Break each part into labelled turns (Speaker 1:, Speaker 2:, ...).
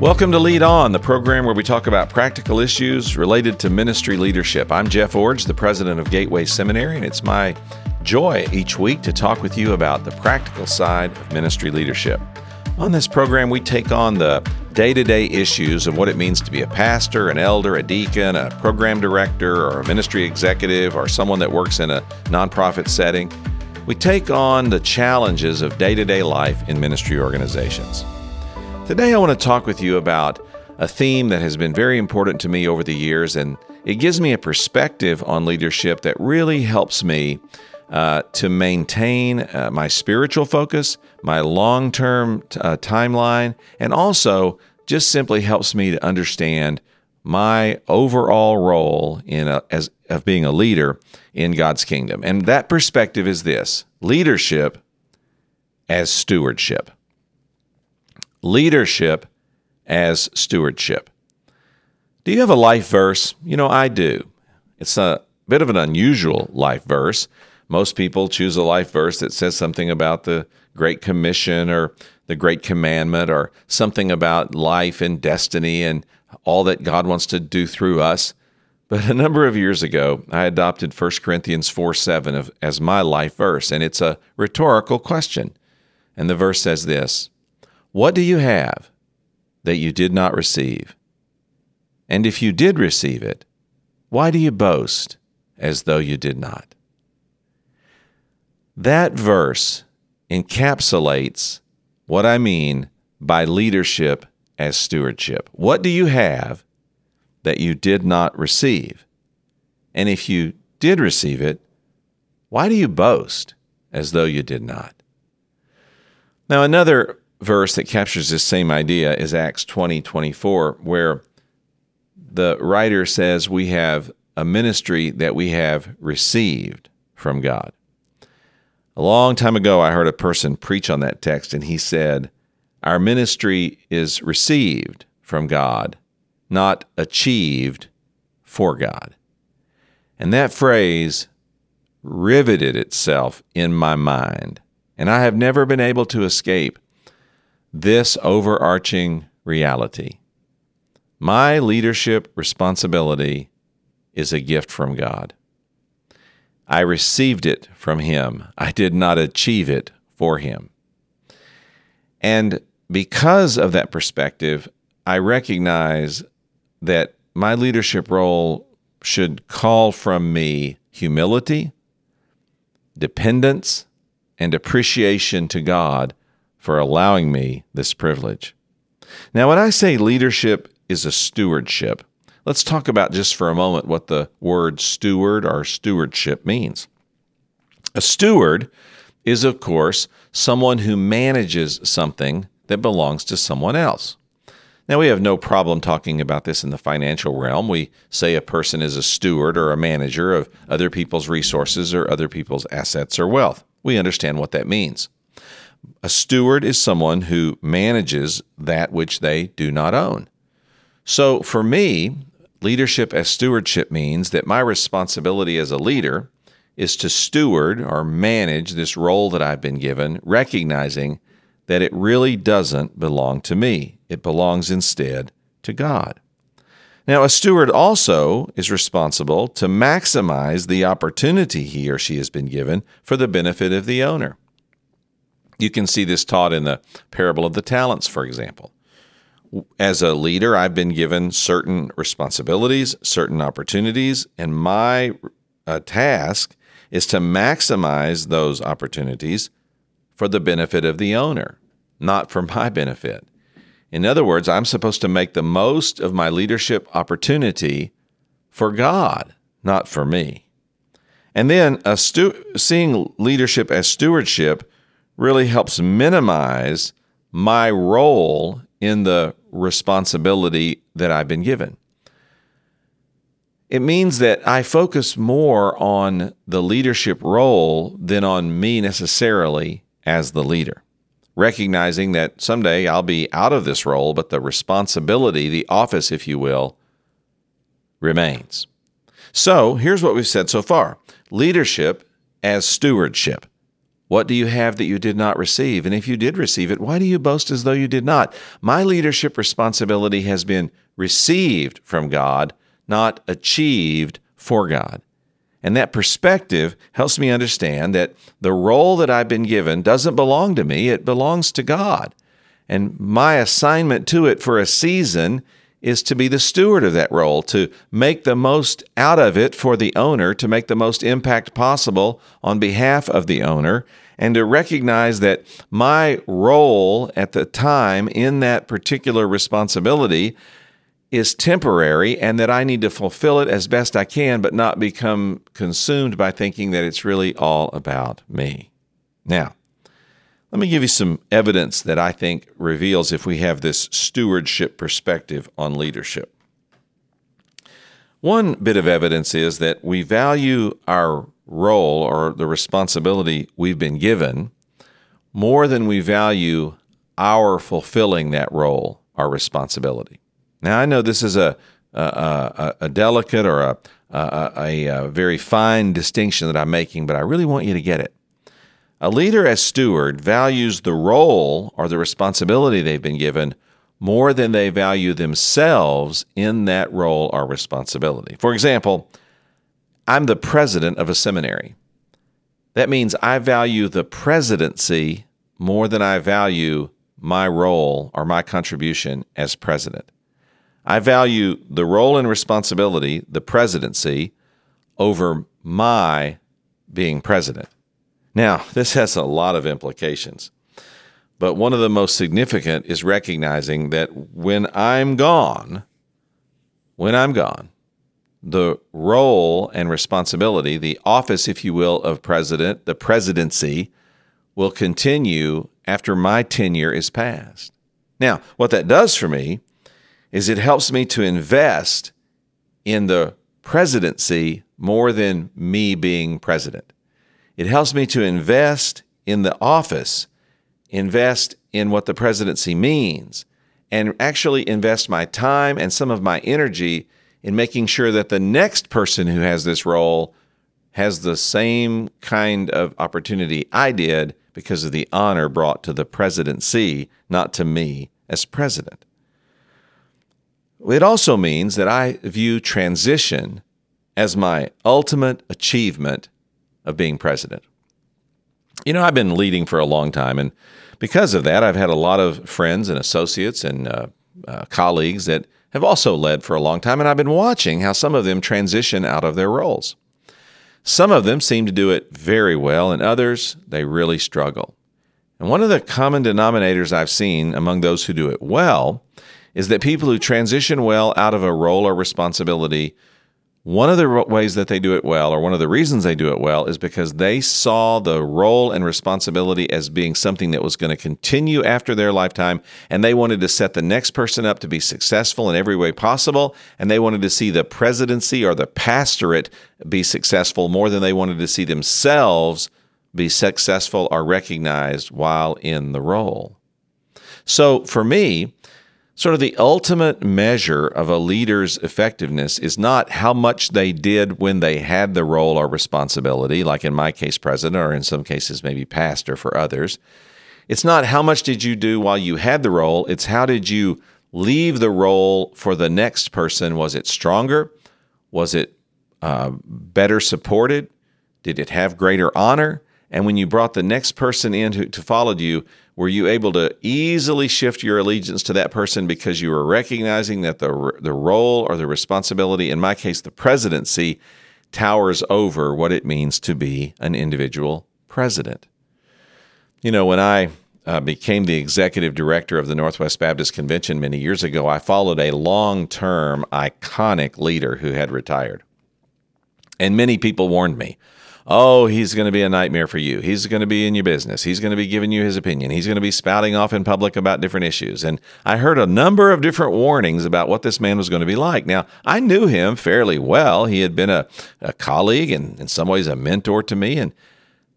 Speaker 1: Welcome to Lead On, the program where we talk about practical issues related to ministry leadership. I'm Jeff Iorg, the president of Gateway Seminary, and it's my joy each week to talk with you about the practical side of ministry leadership. On this program, we take on the day to day issues of what it means to be a pastor, an elder, a deacon, a program director, or a ministry executive, or someone that works in a nonprofit setting. We take on the challenges of day to day life in ministry organizations. Today, I want to talk with you about a theme that has been very important to me over the years, and it gives me a perspective on leadership that really helps me uh, to maintain uh, my spiritual focus, my long term t- uh, timeline, and also just simply helps me to understand my overall role in a, as of being a leader in God's kingdom. And that perspective is this leadership as stewardship leadership as stewardship. Do you have a life verse? You know, I do. It's a bit of an unusual life verse. Most people choose a life verse that says something about the Great Commission or the Great Commandment or something about life and destiny and all that God wants to do through us. But a number of years ago, I adopted 1 Corinthians 4 7 as my life verse, and it's a rhetorical question. And the verse says this what do you have that you did not receive? And if you did receive it, why do you boast as though you did not? That verse encapsulates what I mean by leadership as stewardship. What do you have that you did not receive? And if you did receive it, why do you boast as though you did not? Now, another verse that captures this same idea is Acts 20 24, where the writer says, We have a ministry that we have received from God. A long time ago, I heard a person preach on that text, and he said, Our ministry is received from God, not achieved for God. And that phrase riveted itself in my mind, and I have never been able to escape this overarching reality. My leadership responsibility is a gift from God. I received it from Him. I did not achieve it for Him. And because of that perspective, I recognize that my leadership role should call from me humility, dependence, and appreciation to God for allowing me this privilege. Now, when I say leadership is a stewardship, let's talk about just for a moment what the word steward or stewardship means. A steward is, of course, someone who manages something that belongs to someone else. Now, we have no problem talking about this in the financial realm. We say a person is a steward or a manager of other people's resources or other people's assets or wealth. We understand what that means. A steward is someone who manages that which they do not own. So for me, leadership as stewardship means that my responsibility as a leader is to steward or manage this role that I've been given, recognizing that it really doesn't belong to me. It belongs instead to God. Now, a steward also is responsible to maximize the opportunity he or she has been given for the benefit of the owner. You can see this taught in the parable of the talents, for example. As a leader, I've been given certain responsibilities, certain opportunities, and my uh, task is to maximize those opportunities for the benefit of the owner, not for my benefit. In other words, I'm supposed to make the most of my leadership opportunity for God, not for me. And then stu- seeing leadership as stewardship really helps minimize my role in the responsibility that I've been given. It means that I focus more on the leadership role than on me necessarily as the leader, recognizing that someday I'll be out of this role, but the responsibility, the office, if you will, remains. So here's what we've said so far leadership as stewardship. What do you have that you did not receive? And if you did receive it, why do you boast as though you did not? My leadership responsibility has been received from God, not achieved for God. And that perspective helps me understand that the role that I've been given doesn't belong to me, it belongs to God. And my assignment to it for a season is to be the steward of that role, to make the most out of it for the owner, to make the most impact possible on behalf of the owner, and to recognize that my role at the time in that particular responsibility is temporary and that I need to fulfill it as best I can, but not become consumed by thinking that it's really all about me. Now, let me give you some evidence that I think reveals if we have this stewardship perspective on leadership. One bit of evidence is that we value our role or the responsibility we've been given more than we value our fulfilling that role, our responsibility. Now, I know this is a, a, a, a delicate or a, a, a very fine distinction that I'm making, but I really want you to get it. A leader as steward values the role or the responsibility they've been given more than they value themselves in that role or responsibility. For example, I'm the president of a seminary. That means I value the presidency more than I value my role or my contribution as president. I value the role and responsibility, the presidency, over my being president. Now, this has a lot of implications, but one of the most significant is recognizing that when I'm gone, when I'm gone, the role and responsibility, the office, if you will, of president, the presidency, will continue after my tenure is passed. Now, what that does for me is it helps me to invest in the presidency more than me being president. It helps me to invest in the office, invest in what the presidency means, and actually invest my time and some of my energy in making sure that the next person who has this role has the same kind of opportunity I did because of the honor brought to the presidency, not to me as president. It also means that I view transition as my ultimate achievement of being president. You know, I've been leading for a long time, and because of that, I've had a lot of friends and associates and uh, uh, colleagues that have also led for a long time, and I've been watching how some of them transition out of their roles. Some of them seem to do it very well, and others, they really struggle. And one of the common denominators I've seen among those who do it well is that people who transition well out of a role or responsibility one of the ways that they do it well, or one of the reasons they do it well, is because they saw the role and responsibility as being something that was going to continue after their lifetime, and they wanted to set the next person up to be successful in every way possible, and they wanted to see the presidency or the pastorate be successful more than they wanted to see themselves be successful or recognized while in the role. So for me, sort of the ultimate measure of a leader's effectiveness is not how much they did when they had the role or responsibility, like in my case, president, or in some cases, maybe pastor for others. It's not how much did you do while you had the role, it's how did you leave the role for the next person? Was it stronger? Was it uh, better supported? Did it have greater honor? And when you brought the next person in to, to follow you, were you able to easily shift your allegiance to that person because you were recognizing that the, the role or the responsibility, in my case, the presidency, towers over what it means to be an individual president? You know, when I uh, became the executive director of the Northwest Baptist Convention many years ago, I followed a long term, iconic leader who had retired. And many people warned me oh, he's going to be a nightmare for you. He's going to be in your business. He's going to be giving you his opinion. He's going to be spouting off in public about different issues. And I heard a number of different warnings about what this man was going to be like. Now, I knew him fairly well. He had been a, a colleague and in some ways a mentor to me. And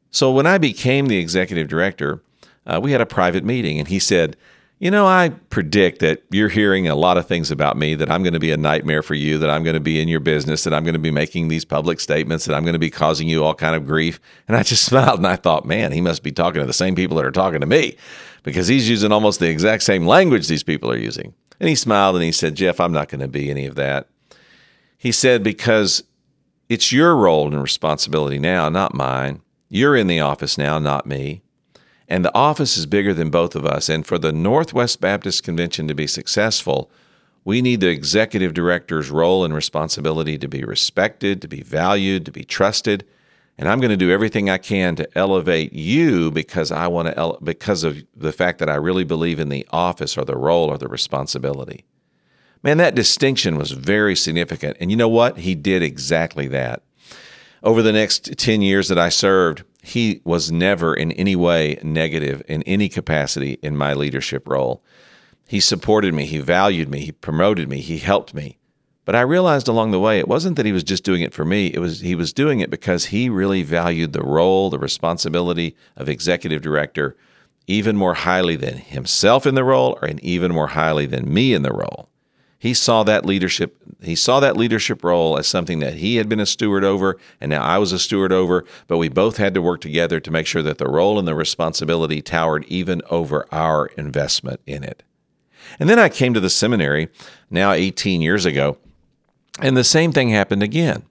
Speaker 1: so when I became the executive director, uh, we had a private meeting and he said, You know, I predict that you're hearing a lot of things about me that I'm going to be a nightmare for you, that I'm going to be in your business, that I'm going to be making these public statements, that I'm going to be causing you all kind of grief. And I just smiled and I thought, man, he must be talking to the same people that are talking to me because he's using almost the exact same language these people are using. And he smiled and he said, Jeff, I'm not going to be any of that. He said, because it's your role and responsibility now, not mine. You're in the office now, not me. And the office is bigger than both of us. And for the Northwest Baptist Convention to be successful, we need the executive director's role and responsibility to be respected, to be valued, to be trusted. And I'm going to do everything I can to elevate you because I want to ele- because of the fact that I really believe in the office or the role or the responsibility. Man, that distinction was very significant. And you know what? He did exactly that. Over the next 10 years that I served, he was never in any way negative in any capacity in my leadership role. He supported me, he valued me, he promoted me, he helped me. But I realized along the way it wasn't that he was just doing it for me, it was he was doing it because he really valued the role, the responsibility of executive director even more highly than himself in the role or even more highly than me in the role. He saw that leadership he saw that leadership role as something that he had been a steward over and now I was a steward over, but we both had to work together to make sure that the role and the responsibility towered even over our investment in it. And then I came to the seminary now 18 years ago, and the same thing happened again.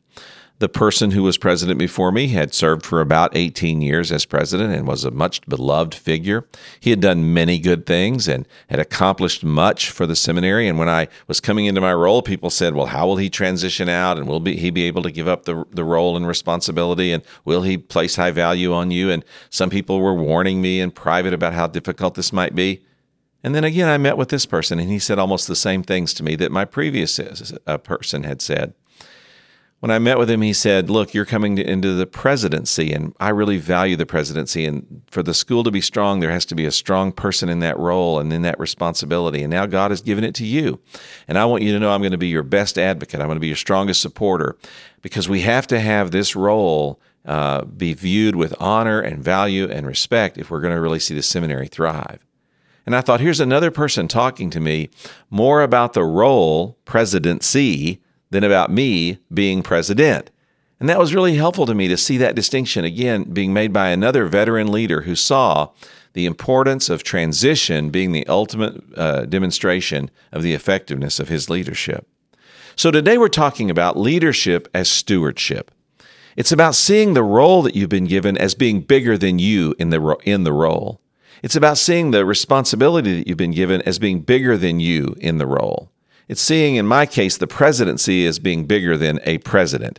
Speaker 1: The person who was president before me had served for about 18 years as president and was a much beloved figure. He had done many good things and had accomplished much for the seminary. And when I was coming into my role, people said, Well, how will he transition out? And will he be able to give up the, the role and responsibility? And will he place high value on you? And some people were warning me in private about how difficult this might be. And then again, I met with this person, and he said almost the same things to me that my previous uh, person had said when I met with him, he said, Look, you're coming to, into the presidency, and I really value the presidency. And for the school to be strong, there has to be a strong person in that role and in that responsibility. And now God has given it to you. And I want you to know I'm going to be your best advocate. I'm going to be your strongest supporter because we have to have this role uh, be viewed with honor and value and respect if we're going to really see the seminary thrive. And I thought, here's another person talking to me more about the role, presidency, than about me being president. And that was really helpful to me to see that distinction again being made by another veteran leader who saw the importance of transition being the ultimate uh, demonstration of the effectiveness of his leadership. So today we're talking about leadership as stewardship. It's about seeing the role that you've been given as being bigger than you in the, ro- in the role. It's about seeing the responsibility that you've been given as being bigger than you in the role. It's seeing, in my case, the presidency as being bigger than a president,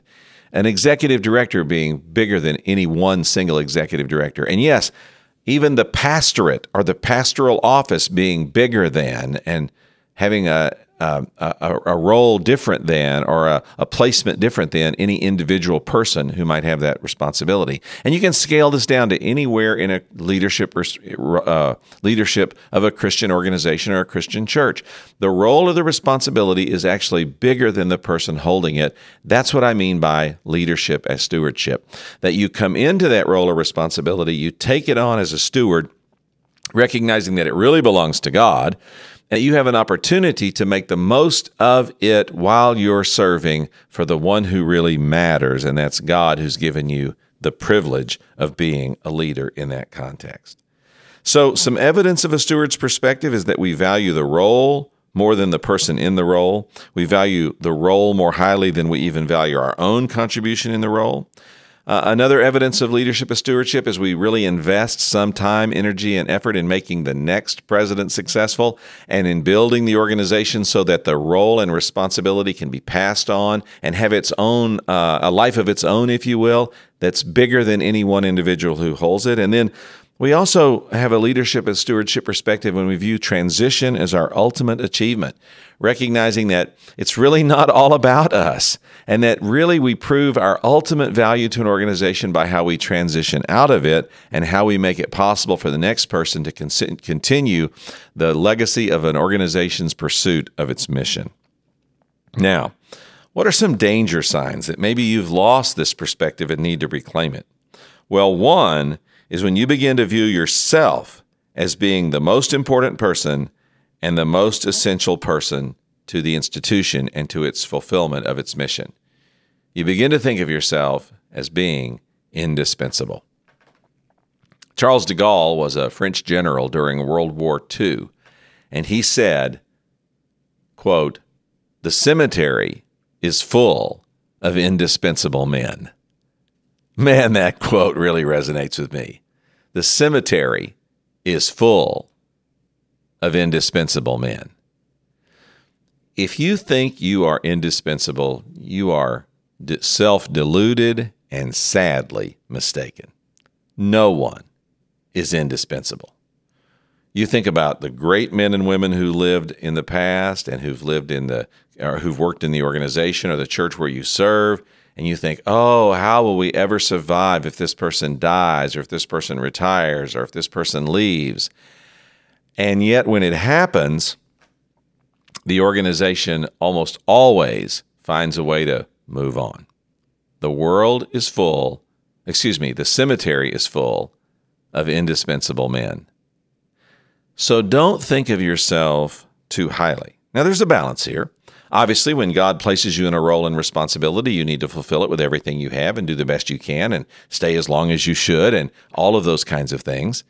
Speaker 1: an executive director being bigger than any one single executive director. And yes, even the pastorate or the pastoral office being bigger than and having a, a, a, role different than or a, a, placement different than any individual person who might have that responsibility. And you can scale this down to anywhere in a leadership uh, leadership of a Christian organization or a Christian church. The role of the responsibility is actually bigger than the person holding it. That's what I mean by leadership as stewardship. That you come into that role of responsibility, you take it on as a steward, recognizing that it really belongs to God and you have an opportunity to make the most of it while you're serving for the one who really matters, and that's God who's given you the privilege of being a leader in that context. So, some evidence of a steward's perspective is that we value the role more than the person in the role. We value the role more highly than we even value our own contribution in the role. Uh, another evidence of leadership as stewardship is we really invest some time, energy, and effort in making the next president successful and in building the organization so that the role and responsibility can be passed on and have its own, uh, a life of its own, if you will, that's bigger than any one individual who holds it. And then we also have a leadership and stewardship perspective when we view transition as our ultimate achievement, recognizing that it's really not all about us and that really we prove our ultimate value to an organization by how we transition out of it and how we make it possible for the next person to con- continue the legacy of an organization's pursuit of its mission. Now, what are some danger signs that maybe you've lost this perspective and need to reclaim it? Well, one, is when you begin to view yourself as being the most important person and the most essential person to the institution and to its fulfillment of its mission. You begin to think of yourself as being indispensable. Charles de Gaulle was a French general during World War II, and he said, quote, The cemetery is full of indispensable men. Man, that quote really resonates with me. The cemetery is full of indispensable men. If you think you are indispensable, you are self deluded and sadly mistaken. No one is indispensable. You think about the great men and women who lived in the past and who've lived in the or who've worked in the organization or the church where you serve, and you think, oh, how will we ever survive if this person dies or if this person retires or if this person leaves? And yet, when it happens, the organization almost always finds a way to move on. The world is full, excuse me, the cemetery is full of indispensable men. So don't think of yourself too highly. Now, there's a balance here. Obviously, when God places you in a role and responsibility, you need to fulfill it with everything you have and do the best you can and stay as long as you should and all of those kinds of things.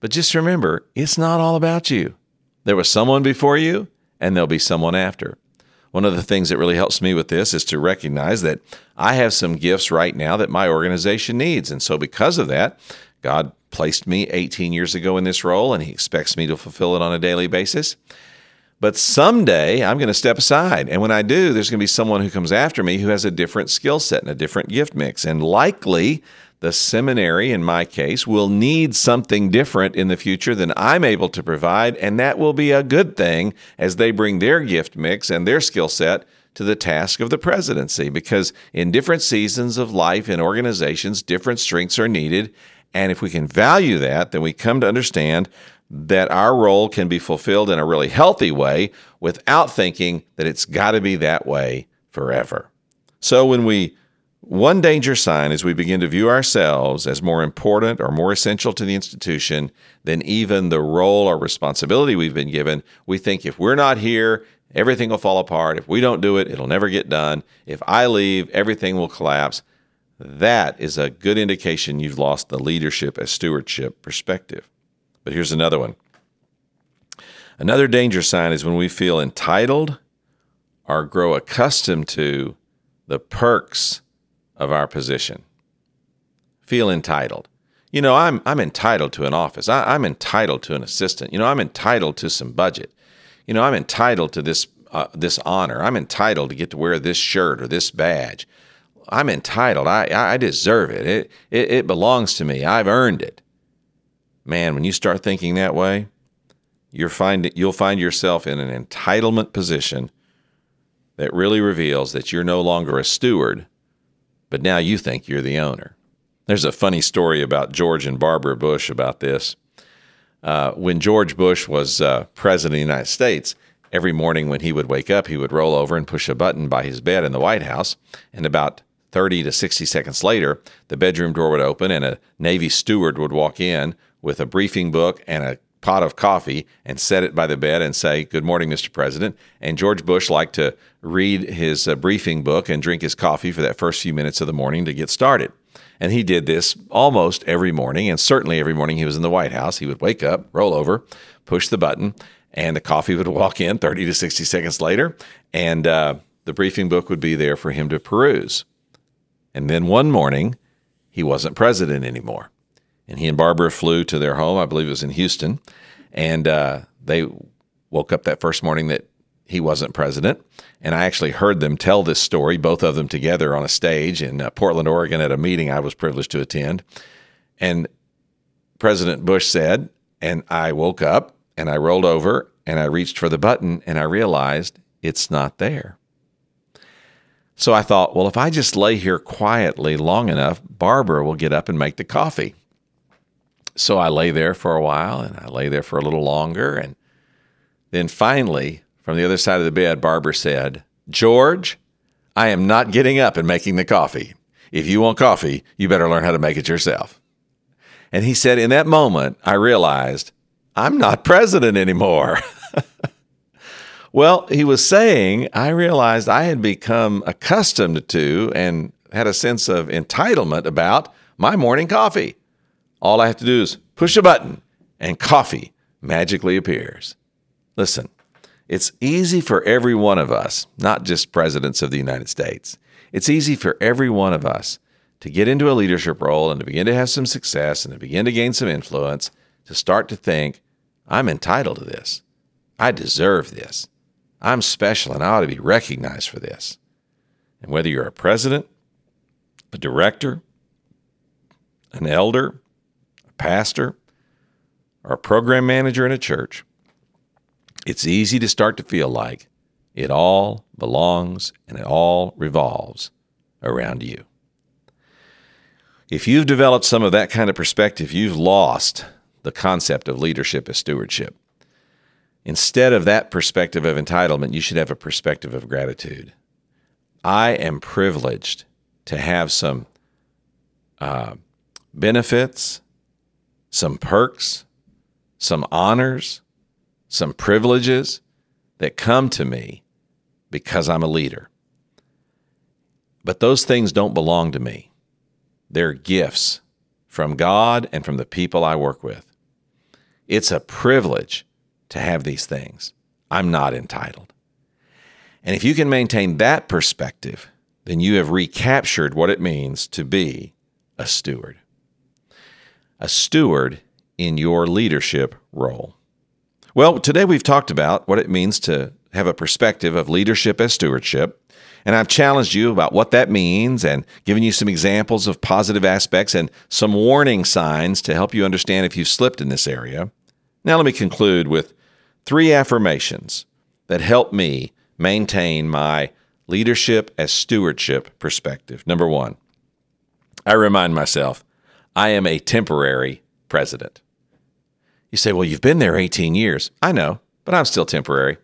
Speaker 1: But just remember, it's not all about you. There was someone before you, and there'll be someone after. One of the things that really helps me with this is to recognize that I have some gifts right now that my organization needs. And so, because of that, God placed me 18 years ago in this role, and He expects me to fulfill it on a daily basis. But someday I'm going to step aside. And when I do, there's going to be someone who comes after me who has a different skill set and a different gift mix. And likely the seminary, in my case, will need something different in the future than I'm able to provide. And that will be a good thing as they bring their gift mix and their skill set to the task of the presidency. Because in different seasons of life in organizations, different strengths are needed. And if we can value that, then we come to understand that our role can be fulfilled in a really healthy way without thinking that it's got to be that way forever. So when we one danger sign is we begin to view ourselves as more important or more essential to the institution than even the role or responsibility we've been given. We think if we're not here, everything will fall apart. If we don't do it, it'll never get done. If I leave, everything will collapse. That is a good indication you've lost the leadership as stewardship perspective. But here's another one. Another danger sign is when we feel entitled or grow accustomed to the perks of our position. Feel entitled. You know, I'm, I'm entitled to an office. I, I'm entitled to an assistant. You know, I'm entitled to some budget. You know, I'm entitled to this, uh, this honor. I'm entitled to get to wear this shirt or this badge. I'm entitled. I, I deserve it. It, it. it belongs to me. I've earned it. Man, when you start thinking that way, you're find, you'll find yourself in an entitlement position that really reveals that you're no longer a steward, but now you think you're the owner. There's a funny story about George and Barbara Bush about this. Uh, when George Bush was uh, president of the United States, every morning when he would wake up, he would roll over and push a button by his bed in the White House. And about 30 to 60 seconds later, the bedroom door would open and a Navy steward would walk in with a briefing book and a pot of coffee and set it by the bed and say, Good morning, Mr. President. And George Bush liked to read his uh, briefing book and drink his coffee for that first few minutes of the morning to get started. And he did this almost every morning, and certainly every morning he was in the White House. He would wake up, roll over, push the button, and the coffee would walk in 30 to 60 seconds later, and uh, the briefing book would be there for him to peruse. And then one morning, he wasn't president anymore and he and Barbara flew to their home. I believe it was in Houston, and uh, they woke up that first morning that he wasn't president. And I actually heard them tell this story, both of them together on a stage in uh, Portland, Oregon, at a meeting I was privileged to attend. And President Bush said, and I woke up and I rolled over and I reached for the button and I realized it's not there. So I thought, well, if I just lay here quietly long enough, Barbara will get up and make the coffee. So I lay there for a while and I lay there for a little longer. And then finally, from the other side of the bed, Barbara said, George, I am not getting up and making the coffee. If you want coffee, you better learn how to make it yourself. And he said, In that moment, I realized I'm not president anymore. well, he was saying, I realized I had become accustomed to and had a sense of entitlement about my morning coffee. All I have to do is push a button and coffee magically appears. Listen, it's easy for every one of us, not just presidents of the United States, it's easy for every one of us to get into a leadership role and to begin to have some success and to begin to gain some influence, to start to think, I'm entitled to this. I deserve this. I'm special and I ought to be recognized for this. And whether you're a president, a director, an elder, pastor, or a program manager in a church, it's easy to start to feel like it all belongs and it all revolves around you. If you've developed some of that kind of perspective, you've lost the concept of leadership as stewardship. Instead of that perspective of entitlement, you should have a perspective of gratitude. I am privileged to have some uh, benefits, some perks, some honors, some privileges that come to me because I'm a leader. But those things don't belong to me. They're gifts from God and from the people I work with. It's a privilege to have these things. I'm not entitled. And if you can maintain that perspective, then you have recaptured what it means to be a steward. A steward in your leadership role. Well, today we've talked about what it means to have a perspective of leadership as stewardship. And I've challenged you about what that means and given you some examples of positive aspects and some warning signs to help you understand if you've slipped in this area. Now, let me conclude with three affirmations that help me maintain my leadership as stewardship perspective. Number one, I remind myself I am a temporary president. You say, well, you've been there 18 years. I know, but I'm still temporary.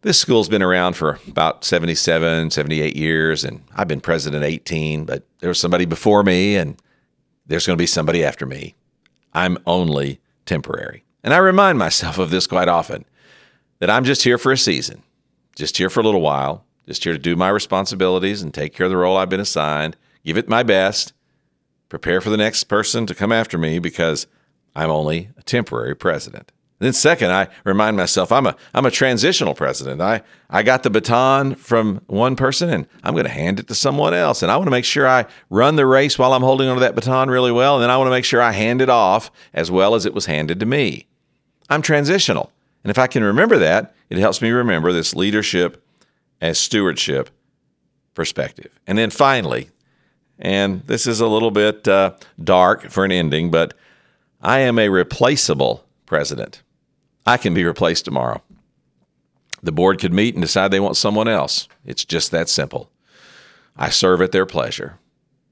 Speaker 1: This school's been around for about 77, 78 years, and I've been president 18, but there was somebody before me, and there's going to be somebody after me. I'm only temporary. And I remind myself of this quite often that I'm just here for a season, just here for a little while, just here to do my responsibilities and take care of the role I've been assigned, give it my best, prepare for the next person to come after me because I'm only a temporary president. Then second, I remind myself I'm a I'm a transitional president. I I got the baton from one person and I'm going to hand it to someone else. And I want to make sure I run the race while I'm holding onto that baton really well. And then I want to make sure I hand it off as well as it was handed to me. I'm transitional. And if I can remember that, it helps me remember this leadership as stewardship perspective. And then finally, and this is a little bit uh, dark for an ending, but I am a replaceable president. I can be replaced tomorrow. The board could meet and decide they want someone else. It's just that simple. I serve at their pleasure.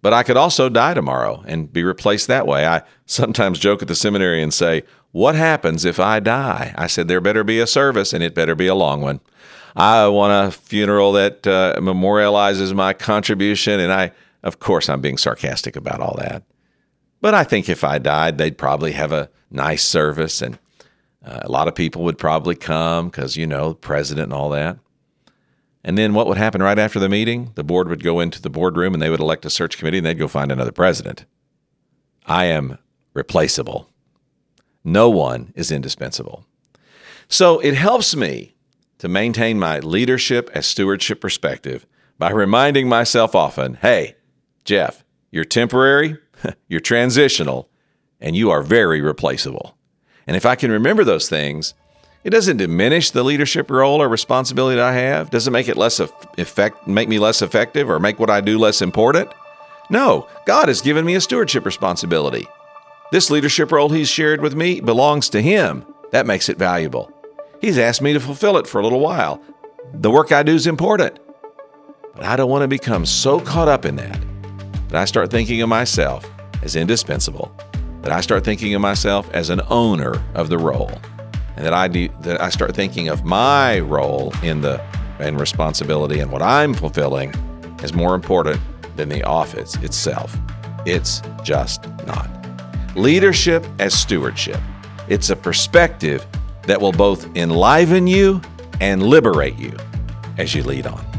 Speaker 1: But I could also die tomorrow and be replaced that way. I sometimes joke at the seminary and say, What happens if I die? I said, There better be a service and it better be a long one. I want a funeral that uh, memorializes my contribution. And I, of course, I'm being sarcastic about all that. But I think if I died, they'd probably have a nice service and uh, a lot of people would probably come because, you know, the president and all that. And then what would happen right after the meeting? The board would go into the boardroom and they would elect a search committee and they'd go find another president. I am replaceable. No one is indispensable. So it helps me to maintain my leadership as stewardship perspective by reminding myself often hey, Jeff, you're temporary, you're transitional, and you are very replaceable. And if I can remember those things, it doesn't diminish the leadership role or responsibility that I have. Doesn't make it less effect, make me less effective, or make what I do less important. No, God has given me a stewardship responsibility. This leadership role He's shared with me belongs to Him. That makes it valuable. He's asked me to fulfill it for a little while. The work I do is important. But I don't want to become so caught up in that that I start thinking of myself as indispensable that I start thinking of myself as an owner of the role, and that I do, that I start thinking of my role in the and responsibility and what I'm fulfilling is more important than the office itself. It's just not. Leadership as stewardship. It's a perspective that will both enliven you and liberate you as you lead on.